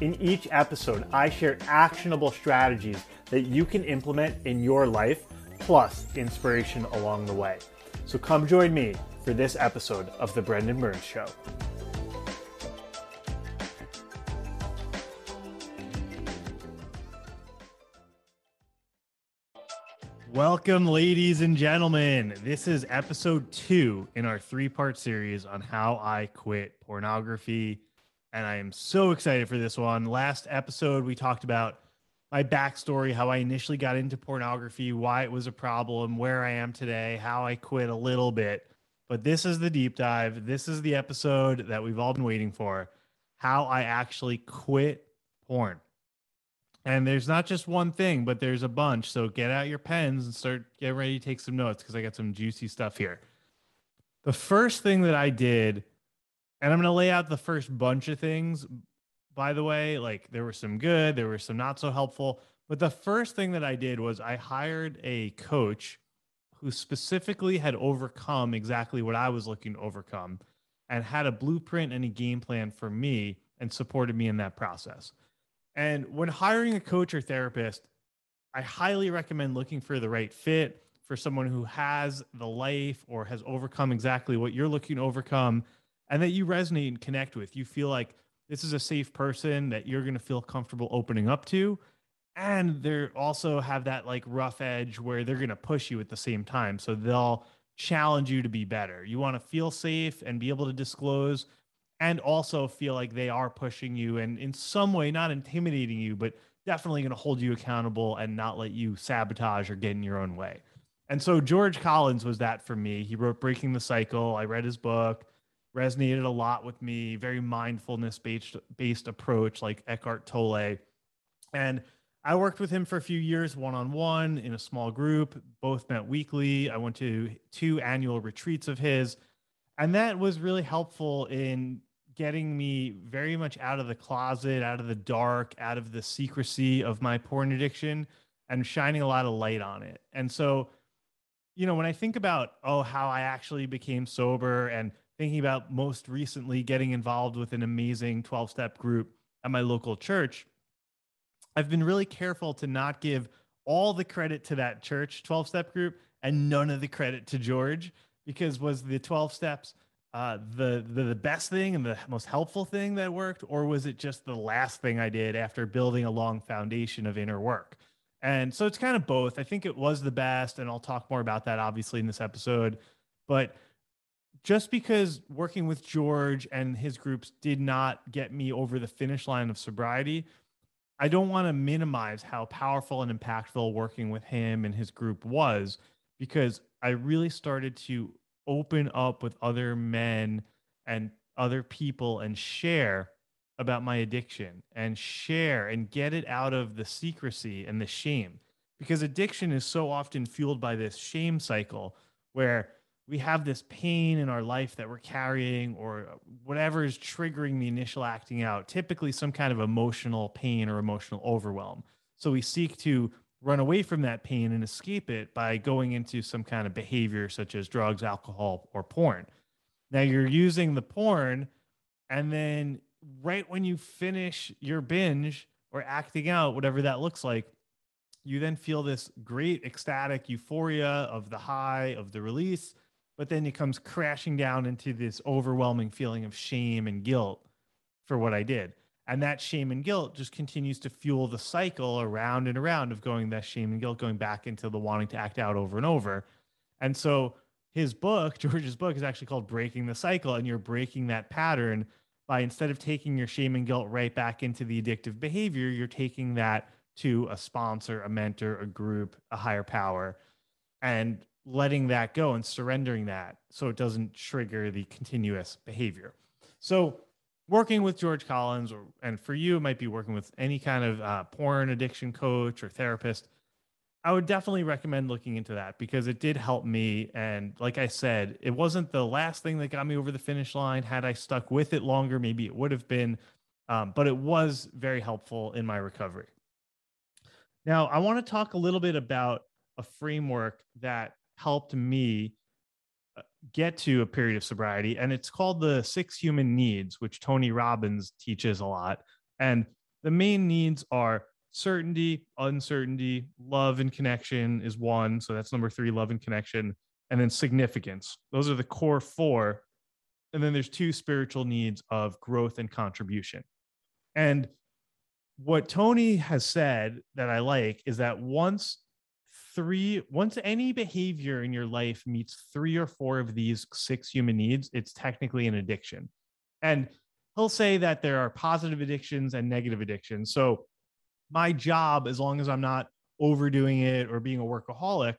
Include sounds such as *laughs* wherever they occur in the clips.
In each episode, I share actionable strategies that you can implement in your life, plus inspiration along the way. So come join me for this episode of The Brendan Burns Show. Welcome, ladies and gentlemen. This is episode two in our three part series on how I quit pornography and I am so excited for this one. Last episode, we talked about my backstory, how I initially got into pornography, why it was a problem, where I am today, how I quit a little bit. But this is the deep dive. This is the episode that we've all been waiting for how I actually quit porn. And there's not just one thing, but there's a bunch. So get out your pens and start get ready to take some notes because I got some juicy stuff here. The first thing that I did and I'm going to lay out the first bunch of things. By the way, like there were some good, there were some not so helpful. But the first thing that I did was I hired a coach who specifically had overcome exactly what I was looking to overcome and had a blueprint and a game plan for me and supported me in that process. And when hiring a coach or therapist, I highly recommend looking for the right fit for someone who has the life or has overcome exactly what you're looking to overcome and that you resonate and connect with. You feel like this is a safe person that you're going to feel comfortable opening up to. And they're also have that like rough edge where they're going to push you at the same time. So they'll challenge you to be better. You want to feel safe and be able to disclose and also feel like they are pushing you and in some way not intimidating you, but definitely going to hold you accountable and not let you sabotage or get in your own way. And so George Collins was that for me. He wrote Breaking the Cycle. I read his book resonated a lot with me. Very mindfulness based based approach, like Eckhart Tolle, and I worked with him for a few years, one on one in a small group. Both met weekly. I went to two annual retreats of his, and that was really helpful in getting me very much out of the closet, out of the dark, out of the secrecy of my porn addiction, and shining a lot of light on it. And so, you know, when I think about oh how I actually became sober and thinking about most recently getting involved with an amazing 12 step group at my local church, I've been really careful to not give all the credit to that church 12 step group and none of the credit to George because was the 12 steps uh, the, the the best thing and the most helpful thing that worked, or was it just the last thing I did after building a long foundation of inner work? And so it's kind of both. I think it was the best, and I'll talk more about that obviously in this episode. But just because working with George and his groups did not get me over the finish line of sobriety, I don't want to minimize how powerful and impactful working with him and his group was because I really started to open up with other men and other people and share about my addiction and share and get it out of the secrecy and the shame. Because addiction is so often fueled by this shame cycle where we have this pain in our life that we're carrying or whatever is triggering the initial acting out, typically some kind of emotional pain or emotional overwhelm. So we seek to run away from that pain and escape it by going into some kind of behavior such as drugs, alcohol, or porn. Now you're using the porn, and then right when you finish your binge or acting out, whatever that looks like, you then feel this great ecstatic euphoria of the high, of the release but then it comes crashing down into this overwhelming feeling of shame and guilt for what I did. And that shame and guilt just continues to fuel the cycle around and around of going that shame and guilt, going back into the wanting to act out over and over. And so his book, *laughs* George's book, is actually called Breaking the Cycle. And you're breaking that pattern by instead of taking your shame and guilt right back into the addictive behavior, you're taking that to a sponsor, a mentor, a group, a higher power. And letting that go and surrendering that so it doesn't trigger the continuous behavior. So, working with George Collins, or and for you, it might be working with any kind of uh, porn addiction coach or therapist. I would definitely recommend looking into that because it did help me. And like I said, it wasn't the last thing that got me over the finish line. Had I stuck with it longer, maybe it would have been, um, but it was very helpful in my recovery. Now, I want to talk a little bit about a framework that helped me uh, get to a period of sobriety, and it's called the six human needs, which Tony Robbins teaches a lot. And the main needs are certainty, uncertainty, love and connection is one. So that's number three, love and connection. And then significance. Those are the core four. And then there's two spiritual needs of growth and contribution. And what Tony has said that I like is that once three, once any behavior in your life meets three or four of these six human needs, it's technically an addiction. And he'll say that there are positive addictions and negative addictions. So my job, as long as I'm not overdoing it or being a workaholic,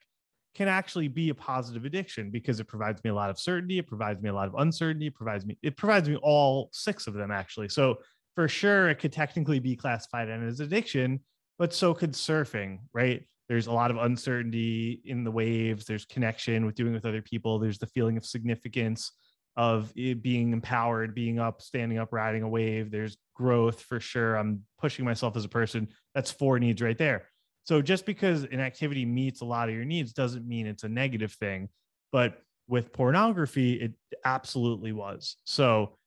can actually be a positive addiction because it provides me a lot of certainty, it provides me a lot of uncertainty, it provides me it provides me all six of them actually. So for sure it could technically be classified as addiction, but so could surfing, right? There's a lot of uncertainty in the waves, there's connection with doing with other people, there's the feeling of significance of being empowered, being up, standing up, riding a wave. There's growth for sure. I'm pushing myself as a person. That's four needs right there. So just because an activity meets a lot of your needs doesn't mean it's a negative thing. But with pornography, it absolutely was. So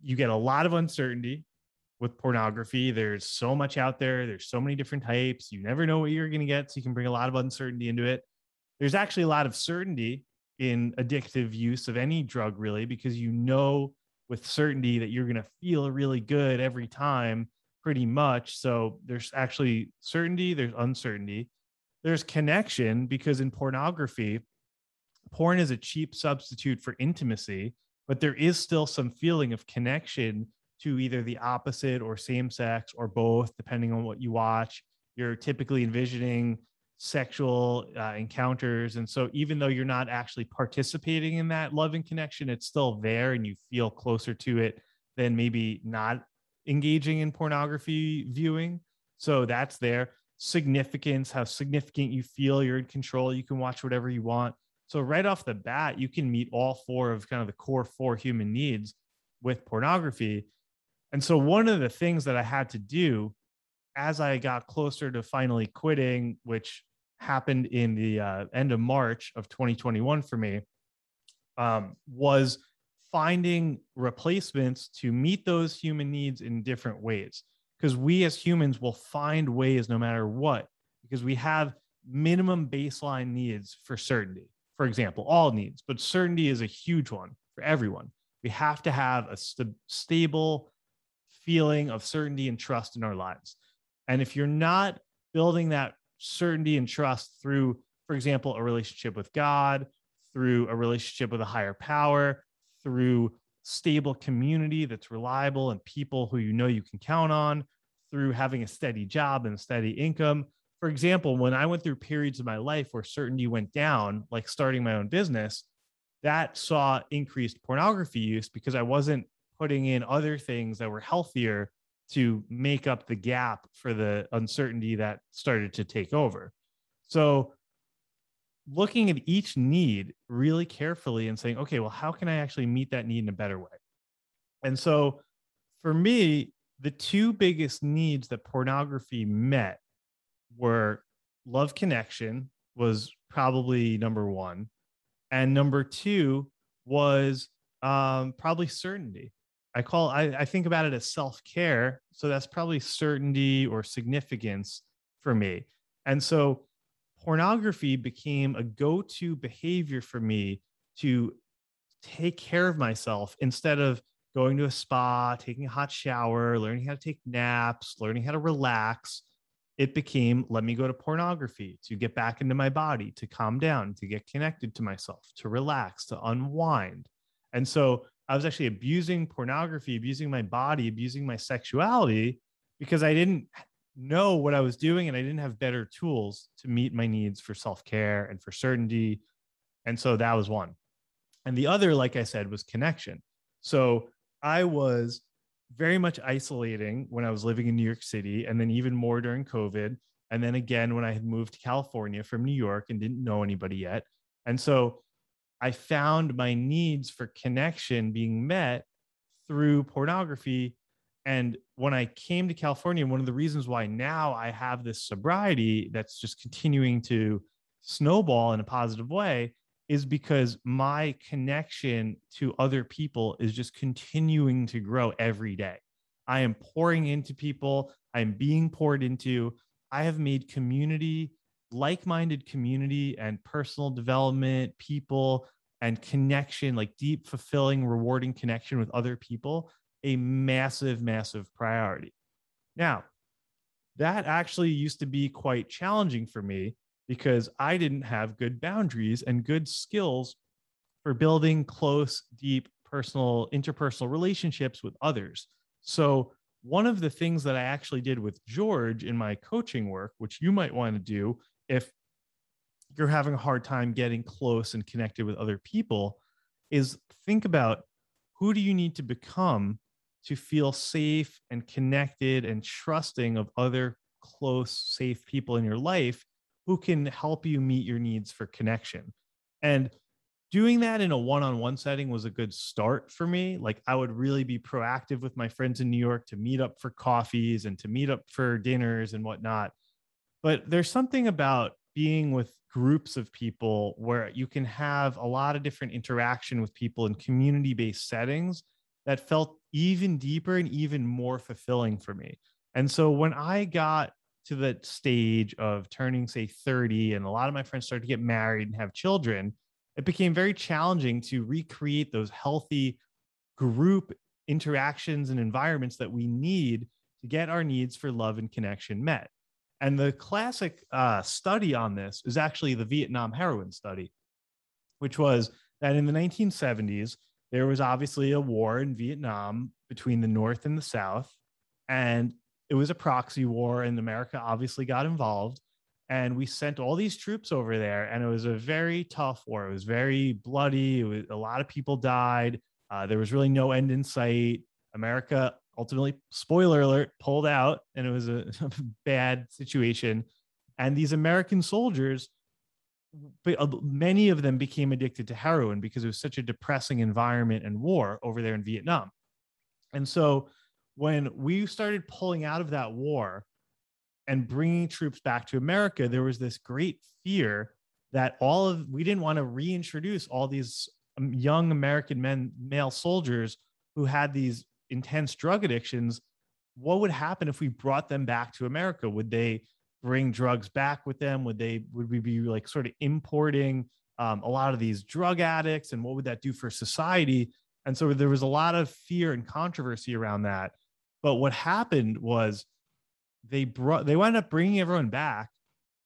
you get a lot of uncertainty with pornography. There's so much out there, there's so many different types. You never know what you're going to get. So you can bring a lot of uncertainty into it. There's actually a lot of certainty in addictive use of any drug really because you know with certainty that you're going to feel really good every time pretty much so there's actually certainty there's uncertainty there's connection because in pornography porn is a cheap substitute for intimacy but there is still some feeling of connection to either the opposite or same sex or both depending on what you watch you're typically envisioning sexual uh, encounters. And so, even though you're not actually participating in that love and connection, it's still there and you feel closer to it than maybe not engaging in pornography viewing. So, that's there. Significance, how significant you feel, you're in control, you can watch whatever you want. So, right off the bat, you can meet all four of kind of the core four human needs with pornography. And so, one of the things that I had to do as I got closer to finally quitting, which happened in the uh, end of March of 2021 for me um, was finding replacements to meet those human needs in different ways. Because we as humans will find ways no matter what, because we have minimum baseline needs for certainty. For example, all needs, but certainty is a huge one for everyone. We have to have a st- stable feeling of certainty and trust in our lives. And if you're not building that certainty and trust through, for example, a relationship with God, through a relationship with a higher power, through stable community that's reliable and people who you know you can count on, through having a steady job and steady income. For example, when I went through periods of my life where certainty went down, like starting my own business, that saw increased pornography use because I wasn't putting in other things that were healthier to make up the gap for the uncertainty that started to take over. So, looking at each need really carefully and saying, okay, well, how can I actually meet that need in a better way? And so, for me, the two biggest needs that pornography met were love connection was probably number one and number two was um, probably certainty I call I, I think about it as self-care. So that's probably certainty or significance for me. And so pornography became a go-to behavior for me to take care of myself instead of going to a spa, taking a hot shower, learning how to take naps, learning how to relax. It became let me go to pornography to get back into my body, to calm down, to get connected to myself, to relax, to unwind. And so I was actually abusing pornography, abusing my body, abusing my sexuality because I didn't know what I was doing and I didn't have better tools to meet my needs for self care and for certainty. And so that was one. And the other, like I said, was connection. So I was very much isolating when I was living in New York City and then even more during COVID. And then again, when I had moved to California from New York and didn't know anybody yet. And so I found my needs for connection being met through pornography. And when I came to California, one of the reasons why now I have this sobriety that's just continuing to snowball in a positive way is because my connection to other people is just continuing to grow every day. I am pouring into people, I'm being poured into. I have made community, like minded community, and personal development, people, and connection, like deep, fulfilling, rewarding connection with other people, a massive, massive priority. Now, that actually used to be quite challenging for me because I didn't have good boundaries and good skills for building close, deep, personal, interpersonal relationships with others. So, one of the things that I actually did with George in my coaching work, which you might want to do if you're having a hard time getting close and connected with other people, is think about who do you need to become to feel safe and connected and trusting of other close, safe people in your life who can help you meet your needs for connection. And doing that in a one-on-one setting was a good start for me like i would really be proactive with my friends in new york to meet up for coffees and to meet up for dinners and whatnot but there's something about being with groups of people where you can have a lot of different interaction with people in community-based settings that felt even deeper and even more fulfilling for me and so when i got to the stage of turning, say, 30, and a lot of my friends started to get married and have children, it became very challenging to recreate those healthy group interactions and environments that we need to get our needs for love and connection met. And the classic uh, study on this is actually the Vietnam heroin study, which was that in the 1970s, there was obviously a war in Vietnam between the North and the South. And it was a proxy war, and America obviously got involved. And we sent all these troops over there, and it was a very tough war. It was very bloody. It was, a lot of people died. Uh, there was really no end in sight. America ultimately, spoiler alert, pulled out, and it was a, a *laughs* bad situation. And these American soldiers, uh, many of them became addicted to heroin because it was such a depressing environment and war over there in Vietnam. And so when we started pulling out of that war and bringing troops back to America, there was this great fear that all of we didn't want to reintroduce all these um, young American men, male soldiers who had these intense drug addictions. What would happen if we brought them back to America? Would they bring drugs back with them? Would they would we be like sort of importing um, a lot of these drug addicts? And what would that do for society? And so there was a lot of fear and controversy around that. But what happened was they brought they wound up bringing everyone back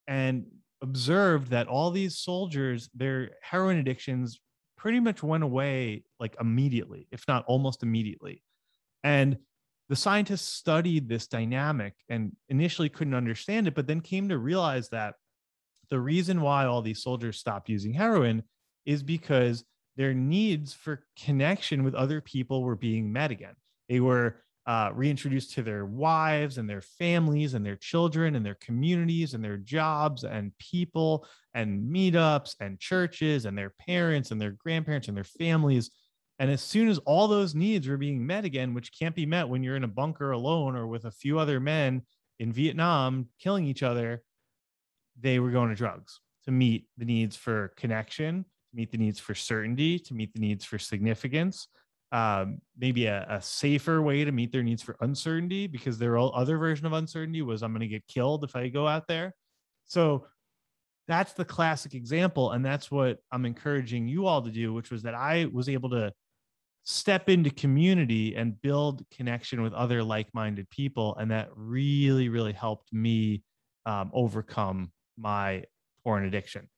and observed that all these soldiers their heroin addictions pretty much went away like immediately if not almost immediately and the scientists studied this dynamic and initially couldn't understand it but then came to realize that the reason why all these soldiers stopped using heroin is because their needs for connection with other people were being met again they were uh, reintroduced to their wives and their families and their children and their communities and their jobs and people and meetups and churches and their parents and their grandparents and their families. And as soon as all those needs were being met again, which can't be met when you're in a bunker alone or with a few other men in Vietnam killing each other, they were going to drugs to meet the needs for connection, to meet the needs for certainty, to meet the needs for significance, um, maybe a, a, safer way to meet their needs for uncertainty because their other version of uncertainty was I'm going to get killed if I go out there. So that's the classic example. And that's what I'm encouraging you all to do, which was that I was able to step into community and build connection with other like minded people. And that really, really helped me um, overcome my porn addiction.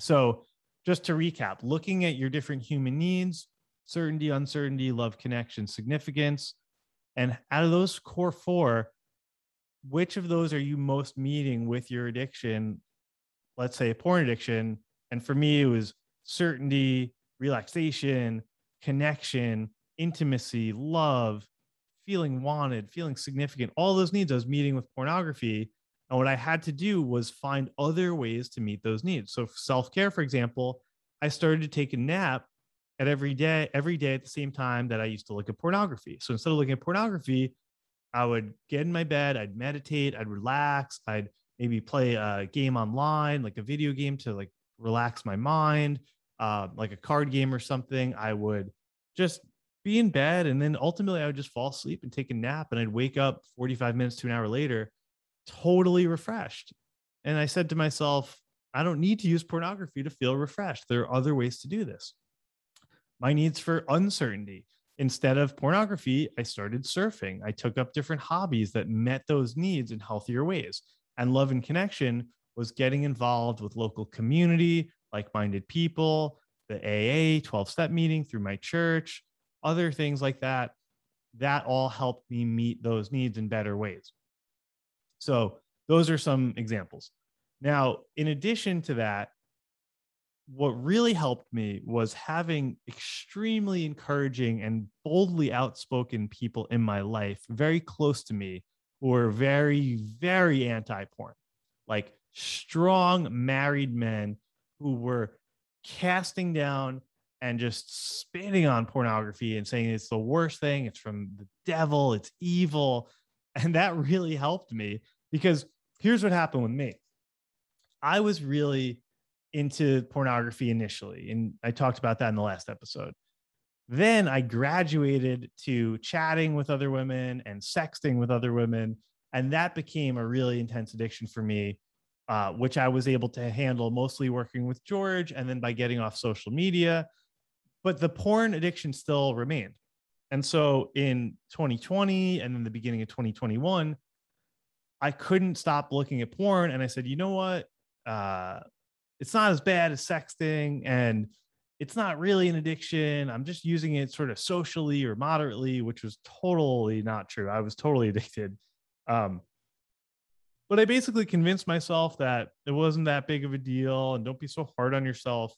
So, just to recap, looking at your different human needs, certainty, uncertainty, love, connection, significance. And out of those core four, which of those are you most meeting with your addiction? Let's say porn addiction. And for me, it was certainty, relaxation, connection, intimacy, love, feeling wanted, feeling significant, all those needs I was meeting with pornography. And what I had to do was find other ways to meet those needs. So self care, for example, I started to take a nap at every day, every day at the same time that I used to look at pornography. So instead of looking at pornography, I would get in my bed, I'd meditate, I'd relax, I'd maybe play a game online, like a video game to like relax my mind, uh, like a card game or something. I would just be in bed and then ultimately I would just fall asleep and take a nap and I'd wake up 45 minutes to an hour later totally refreshed. And I said to myself, I don't need to use pornography to feel refreshed. There are other ways to do this. My needs for uncertainty. Instead of pornography, I started surfing. I took up different hobbies that met those needs in healthier ways. And love and connection was getting involved with local community, like minded people, the AA 12 step meeting through my church, other things like that. That all helped me meet those needs in better ways. So, those are some examples. Now, in addition to that, what really helped me was having extremely encouraging and boldly outspoken people in my life, very close to me, who were very, very anti porn, like strong married men who were casting down and just spitting on pornography and saying it's the worst thing, it's from the devil, it's evil. *laughs* And that really helped me because here's what happened with me I was really into pornography initially, and I talked about that in the last episode. Then I graduated to chatting with other women and sexting with other women. And that became a really intense addiction for me, uh, which I was able to handle mostly working with George and then by getting off social media. But the porn addiction still remained. And so in 2020 and then the beginning of 2021, I couldn't stop looking at porn. And I said, you know what? Uh, it's not as bad as sexting and it's not really an addiction. I'm just using it sort of socially or moderately, which was totally not true. I was totally *laughs* addicted. Um, but I basically convinced myself that it wasn't that big of a deal and don't be so hard on yourself.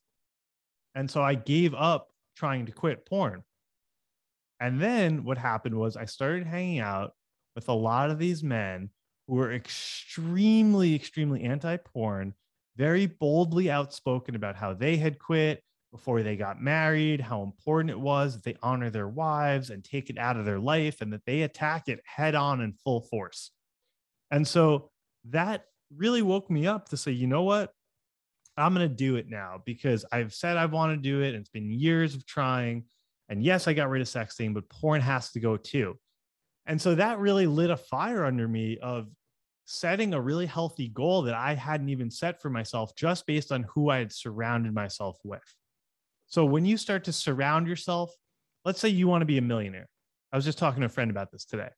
And so I gave up trying to quit porn. And then what happened was I started hanging out with a lot of these men who were extremely, extremely anti porn, very boldly outspoken about how they had quit before they got married, how important it was that they honor their wives and take it out of their life and that they attack it head on in full force. And so that really woke me up to say, you know what? I'm going to do it now because I've said I want to do it. And it's been years of trying. And yes, I got rid of sexting, but porn has to go too. And so that really lit a fire under me of setting a really healthy goal that I hadn't even set for myself just based on who I had surrounded myself with. So when you start to surround yourself, let's say you want to be a millionaire. I was just talking to a friend about this today.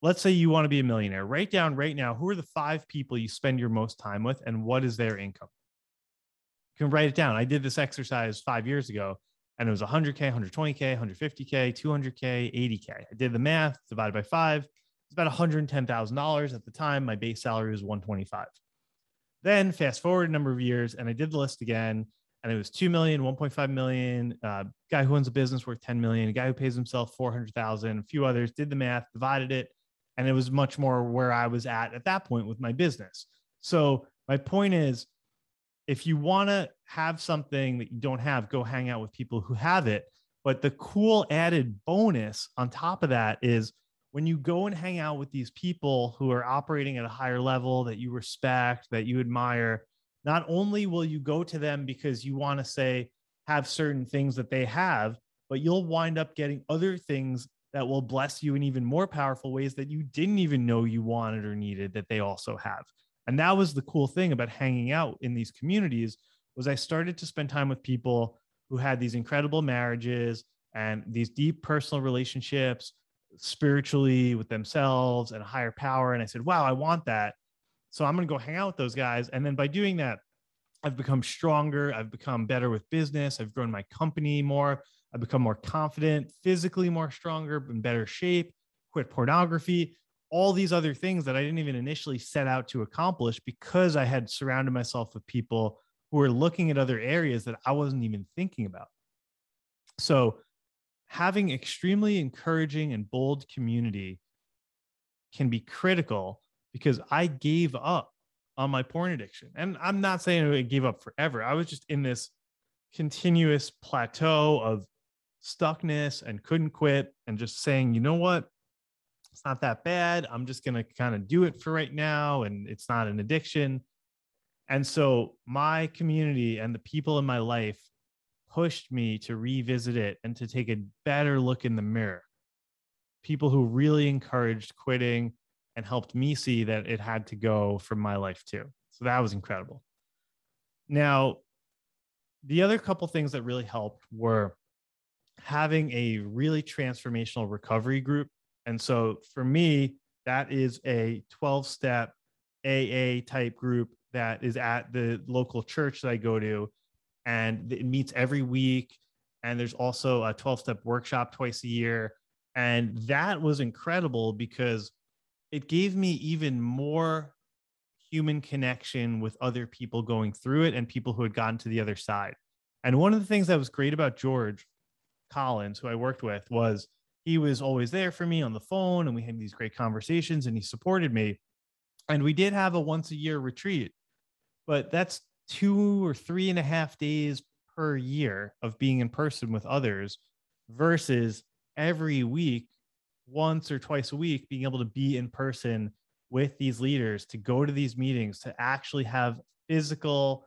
Let's say you want to be a millionaire. Write down right now who are the five people you spend your most time with and what is their income. You can write it down. I did this exercise five years ago and it was 100K, 120K, 150K, 200K, 80K. I did the math, divided by five. It's about $110,000 at the time. My base salary was 125. Then fast forward a number of years and I did the list again and it was 2 million 1.5 million uh, guy who owns a business worth 10 million a guy who pays himself 400000 a few others did the math divided it and it was much more where i was at at that point with my business. So my point is if you want to have something that you don't have go hang out with people who have it. But the cool added bonus on top of that is when you go and hang out with these people who are operating at a higher level that you respect that you admire not only will you go to them because you want to say have certain things that they have, but you'll wind up getting other things that will bless you in even more powerful ways that you didn't even know you wanted or needed that they also have. And that was the cool thing about hanging out in these communities was I started to spend time with people who had these incredible marriages and these deep personal relationships spiritually with themselves and a higher power and I said, "Wow, I want that." So I'm going to go hang out with those guys. And then by doing that, I've become stronger. I've become better with business. I've grown my company more. I've become more confident, physically more stronger, in better shape, quit pornography, all these other things that I didn't even initially set out to accomplish because I had surrounded myself with people who were looking at other areas that I wasn't even thinking about. So, having extremely encouraging and bold community can be critical because I gave up on my porn addiction. And I'm not saying I gave up forever. I was just in this continuous plateau of stuckness and couldn't quit and just saying, you know what? It's not that bad. I'm just going to kind of do it for right now. And it's not an addiction. And so my community and the people in my life pushed me to revisit it and to take a better look in the mirror. People who really encouraged quitting and helped me see that it had to go from my life too. So that was incredible. Now, the other couple things that really helped were having a really transformational recovery group. And so for me, that is a 12 step AA type group that is at the local church that I go to. And it meets every week. And there's also a 12 step workshop twice a year. And that was incredible because it gave me even more human connection with other people going through it and people who had gotten to the other side. And one of the things that was great about George Collins, who I worked with, was he was always there for me on the phone and we had these great conversations and he supported me. And we did have a once a year retreat, but that's two or three and a half days per year of being in person with others versus every week, once or twice a week, being able to be in person with these leaders, to go to these meetings, to actually have physical,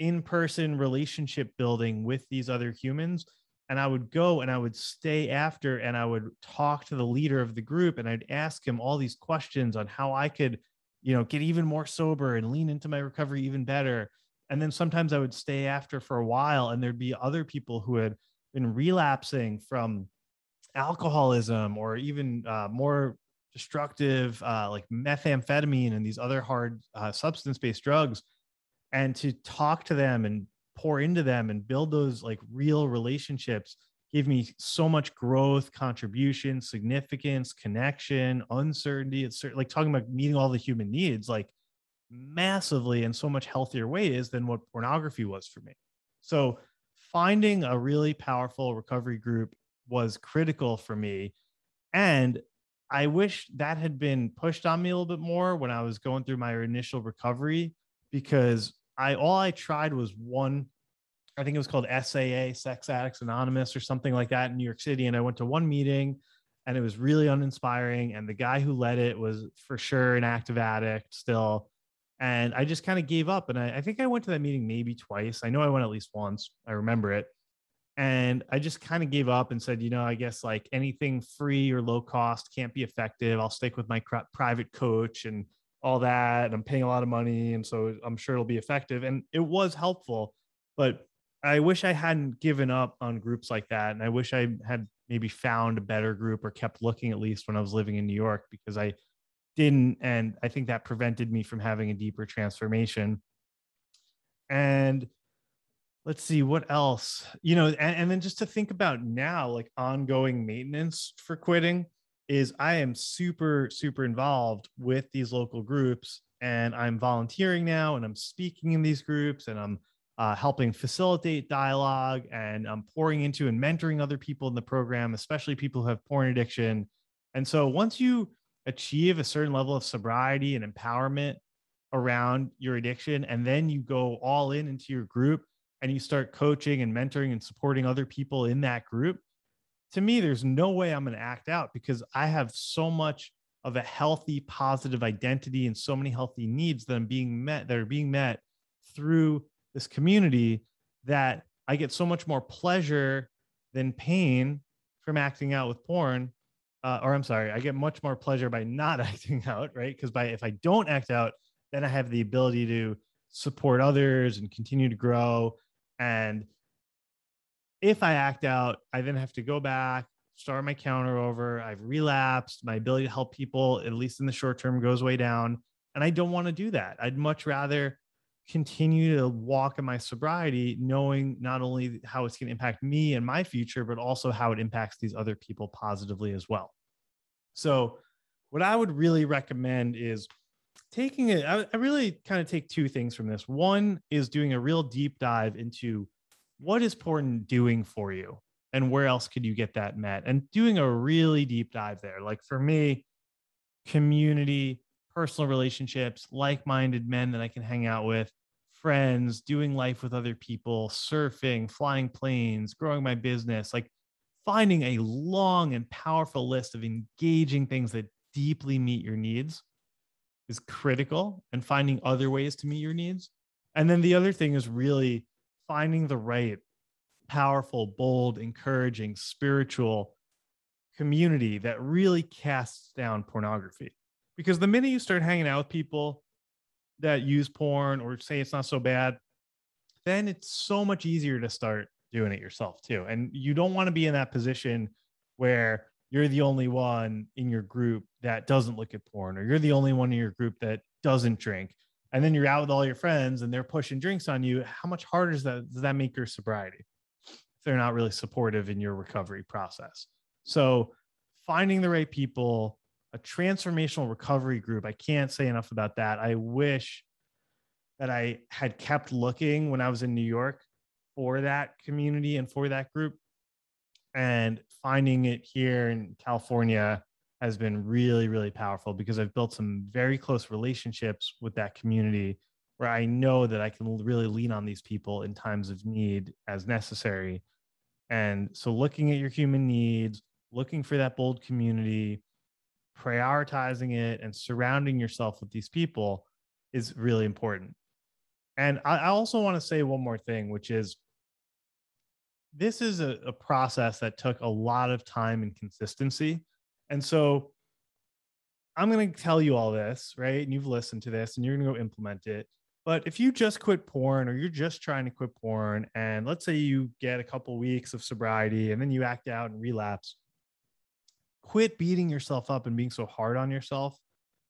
in person relationship building with these other humans. And I would go and I would stay after and I would talk to the leader of the group and I'd ask him all these questions on how I could, you know, get even more sober and lean into my recovery even better. And then sometimes I would stay after for a while and there'd be other people who had been relapsing from alcoholism or even uh, more destructive uh, like methamphetamine and these other hard uh, substance-based drugs and to talk to them and pour into them and build those like real relationships gave me so much growth contribution significance connection uncertainty it's like talking about meeting all the human needs like massively in so much healthier ways than what pornography was for me so finding a really powerful recovery group was critical for me. And I wish that had been pushed on me a little bit more when I was going through my initial recovery because I all I tried was one I think it was called SAA Sex Addicts Anonymous or something like that in New York City and I went to one meeting and it was really uninspiring and the guy who led it was for sure an active addict still and I just kind of gave up and I, I think I went to that meeting maybe twice. I know I went at least once. I remember it and I just kind of gave up and said, you know, I guess like anything free or low cost can't be effective. I'll stick with my private coach and all that. And I'm paying a lot of money. And so I'm sure it'll be effective. And it was helpful. But I wish I hadn't given up on groups like that. And I wish I had maybe found a better group or kept looking at least when I was living in New York because I didn't. And I think that prevented me from having a deeper transformation. And let's see what else you know and, and, then just to think about now like ongoing maintenance for quitting is i am super super involved with these local groups and i'm volunteering now and i'm speaking in these groups and i'm uh, helping facilitate dialogue and i'm pouring into and mentoring other people in the program especially people who have porn addiction. And so once you achieve a certain level of sobriety and empowerment around your addiction and then you go all in into your group and you start coaching and mentoring and supporting other people in that group, to me, there's no way I'm going to act out because I have so much of a healthy, positive identity and so many healthy needs that I'm being met that are being met through this community that I get so much more pleasure than pain from acting out with porn. Uh, or I'm sorry, I get much more pleasure by not *laughs* acting out, right? Because by if I don't act out, then I have the ability to support others and continue to grow and if I act out, I then have to go back, start my counter over. I've relapsed. My ability to help people, at least in the short term, goes way down. And I don't want to do that. I'd much rather continue to walk in my sobriety, knowing not only how it's going to impact me and my future, but also how it impacts these other people positively as well. So, what I would really recommend is taking it, I, really kind of take two things from this. One is doing a real deep dive into what is porn doing for you and where else could you get that met and doing a really deep dive there. Like for me, community, personal relationships, like minded men that I can hang out with, friends, doing life with other people, surfing, flying planes, growing my business, like finding a long and powerful list of engaging things that deeply meet your needs is critical and finding other ways to meet your needs. And then the other thing is really finding the right, powerful, bold, encouraging, spiritual community that really casts down pornography. Because the minute you start hanging out with people that use porn or say it's not so bad, then it's so much easier to start doing it yourself too. And you don't want to be in that position where you're the only one in your group that doesn't look at porn, or you're the only one in your group that doesn't drink. And then you're out with all your friends and they're pushing drinks on you. How much harder does that, does that make your sobriety if they're not really supportive in your recovery process? So finding the right people, a transformational recovery group. I can't say enough about that. I wish that I had kept looking when I was in New York for that community and for that group. And finding it here in California has been really, really powerful because I've built some very close relationships with that community where I know that I can really lean on these people in times of need as necessary. And so, looking at your human needs, looking for that bold community, prioritizing it, and surrounding yourself with these people is really important. And I, also want to say one more thing, which is this is a, a process that took a lot of time and consistency. And so I'm going to tell you all this, right? And you've listened to this and you're going to go implement it. But if you just quit porn or you're just trying to quit porn, and let's say you get a couple weeks of sobriety and then you act out and relapse, quit beating yourself up and being so hard on yourself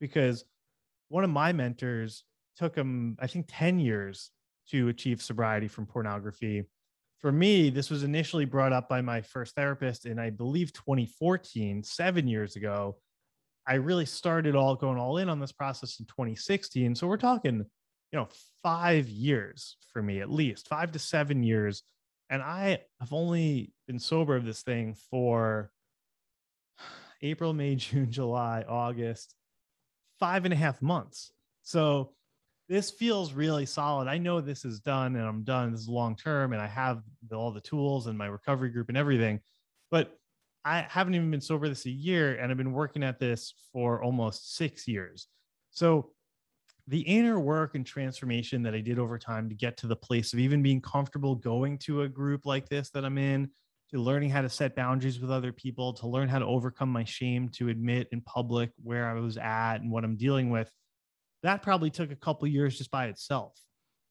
because one of my mentors took him, I think, 10 years to achieve sobriety from pornography for me, this was initially brought up by my first therapist in, I believe, 2014, seven years ago. I really started all going all in on this process in 2016. So we're talking, you know, five years for me at least, five to seven years. And I have only been sober of this thing for *sighs* April, May, *laughs* June, July, August, five and a half months. So this feels really solid. I know this is done and I'm done. This is long term and I have all the tools and my recovery group and everything. But I haven't even been sober this a year and I've been working at this for almost six years. So the inner work and transformation that I did over time to get to the place of even being comfortable going to a group like this that I'm in, to learning how to set boundaries with other people, to learn how to overcome my shame, to admit in public where I was at and what I'm dealing with that probably took a couple years just by itself.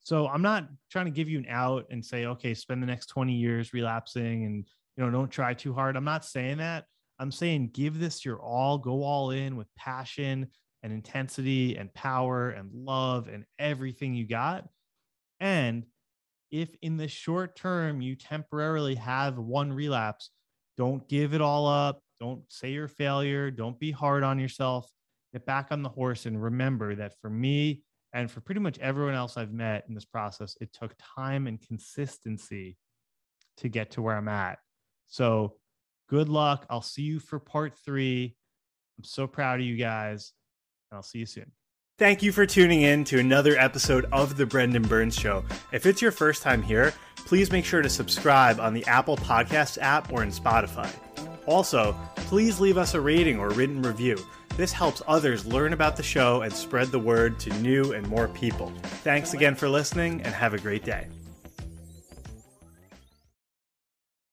So I'm not trying to give you an out and say, okay, spend the next 20 years relapsing and you know, don't try too hard. I'm not saying that. I'm saying give this your all, go all in with passion and intensity and power and love and everything you got. And if in the short term you temporarily have one relapse, don't give it all up. Don't say you're a failure. Don't be hard on yourself get back on the horse and remember that for me and for pretty much everyone else I've met in this process, it took time and consistency to get to where I'm at. So good luck. I'll see you for part three. I'm so proud of you guys, and I'll see you soon. Thank you for tuning in to another episode of The Brendan Burns Show. If it's your first time here, please make sure to subscribe on the Apple Podcasts app or in Spotify. Also, please leave us a rating or written review. This helps others learn about the show and spread the word to new and more people. Thanks again for listening and have a great day.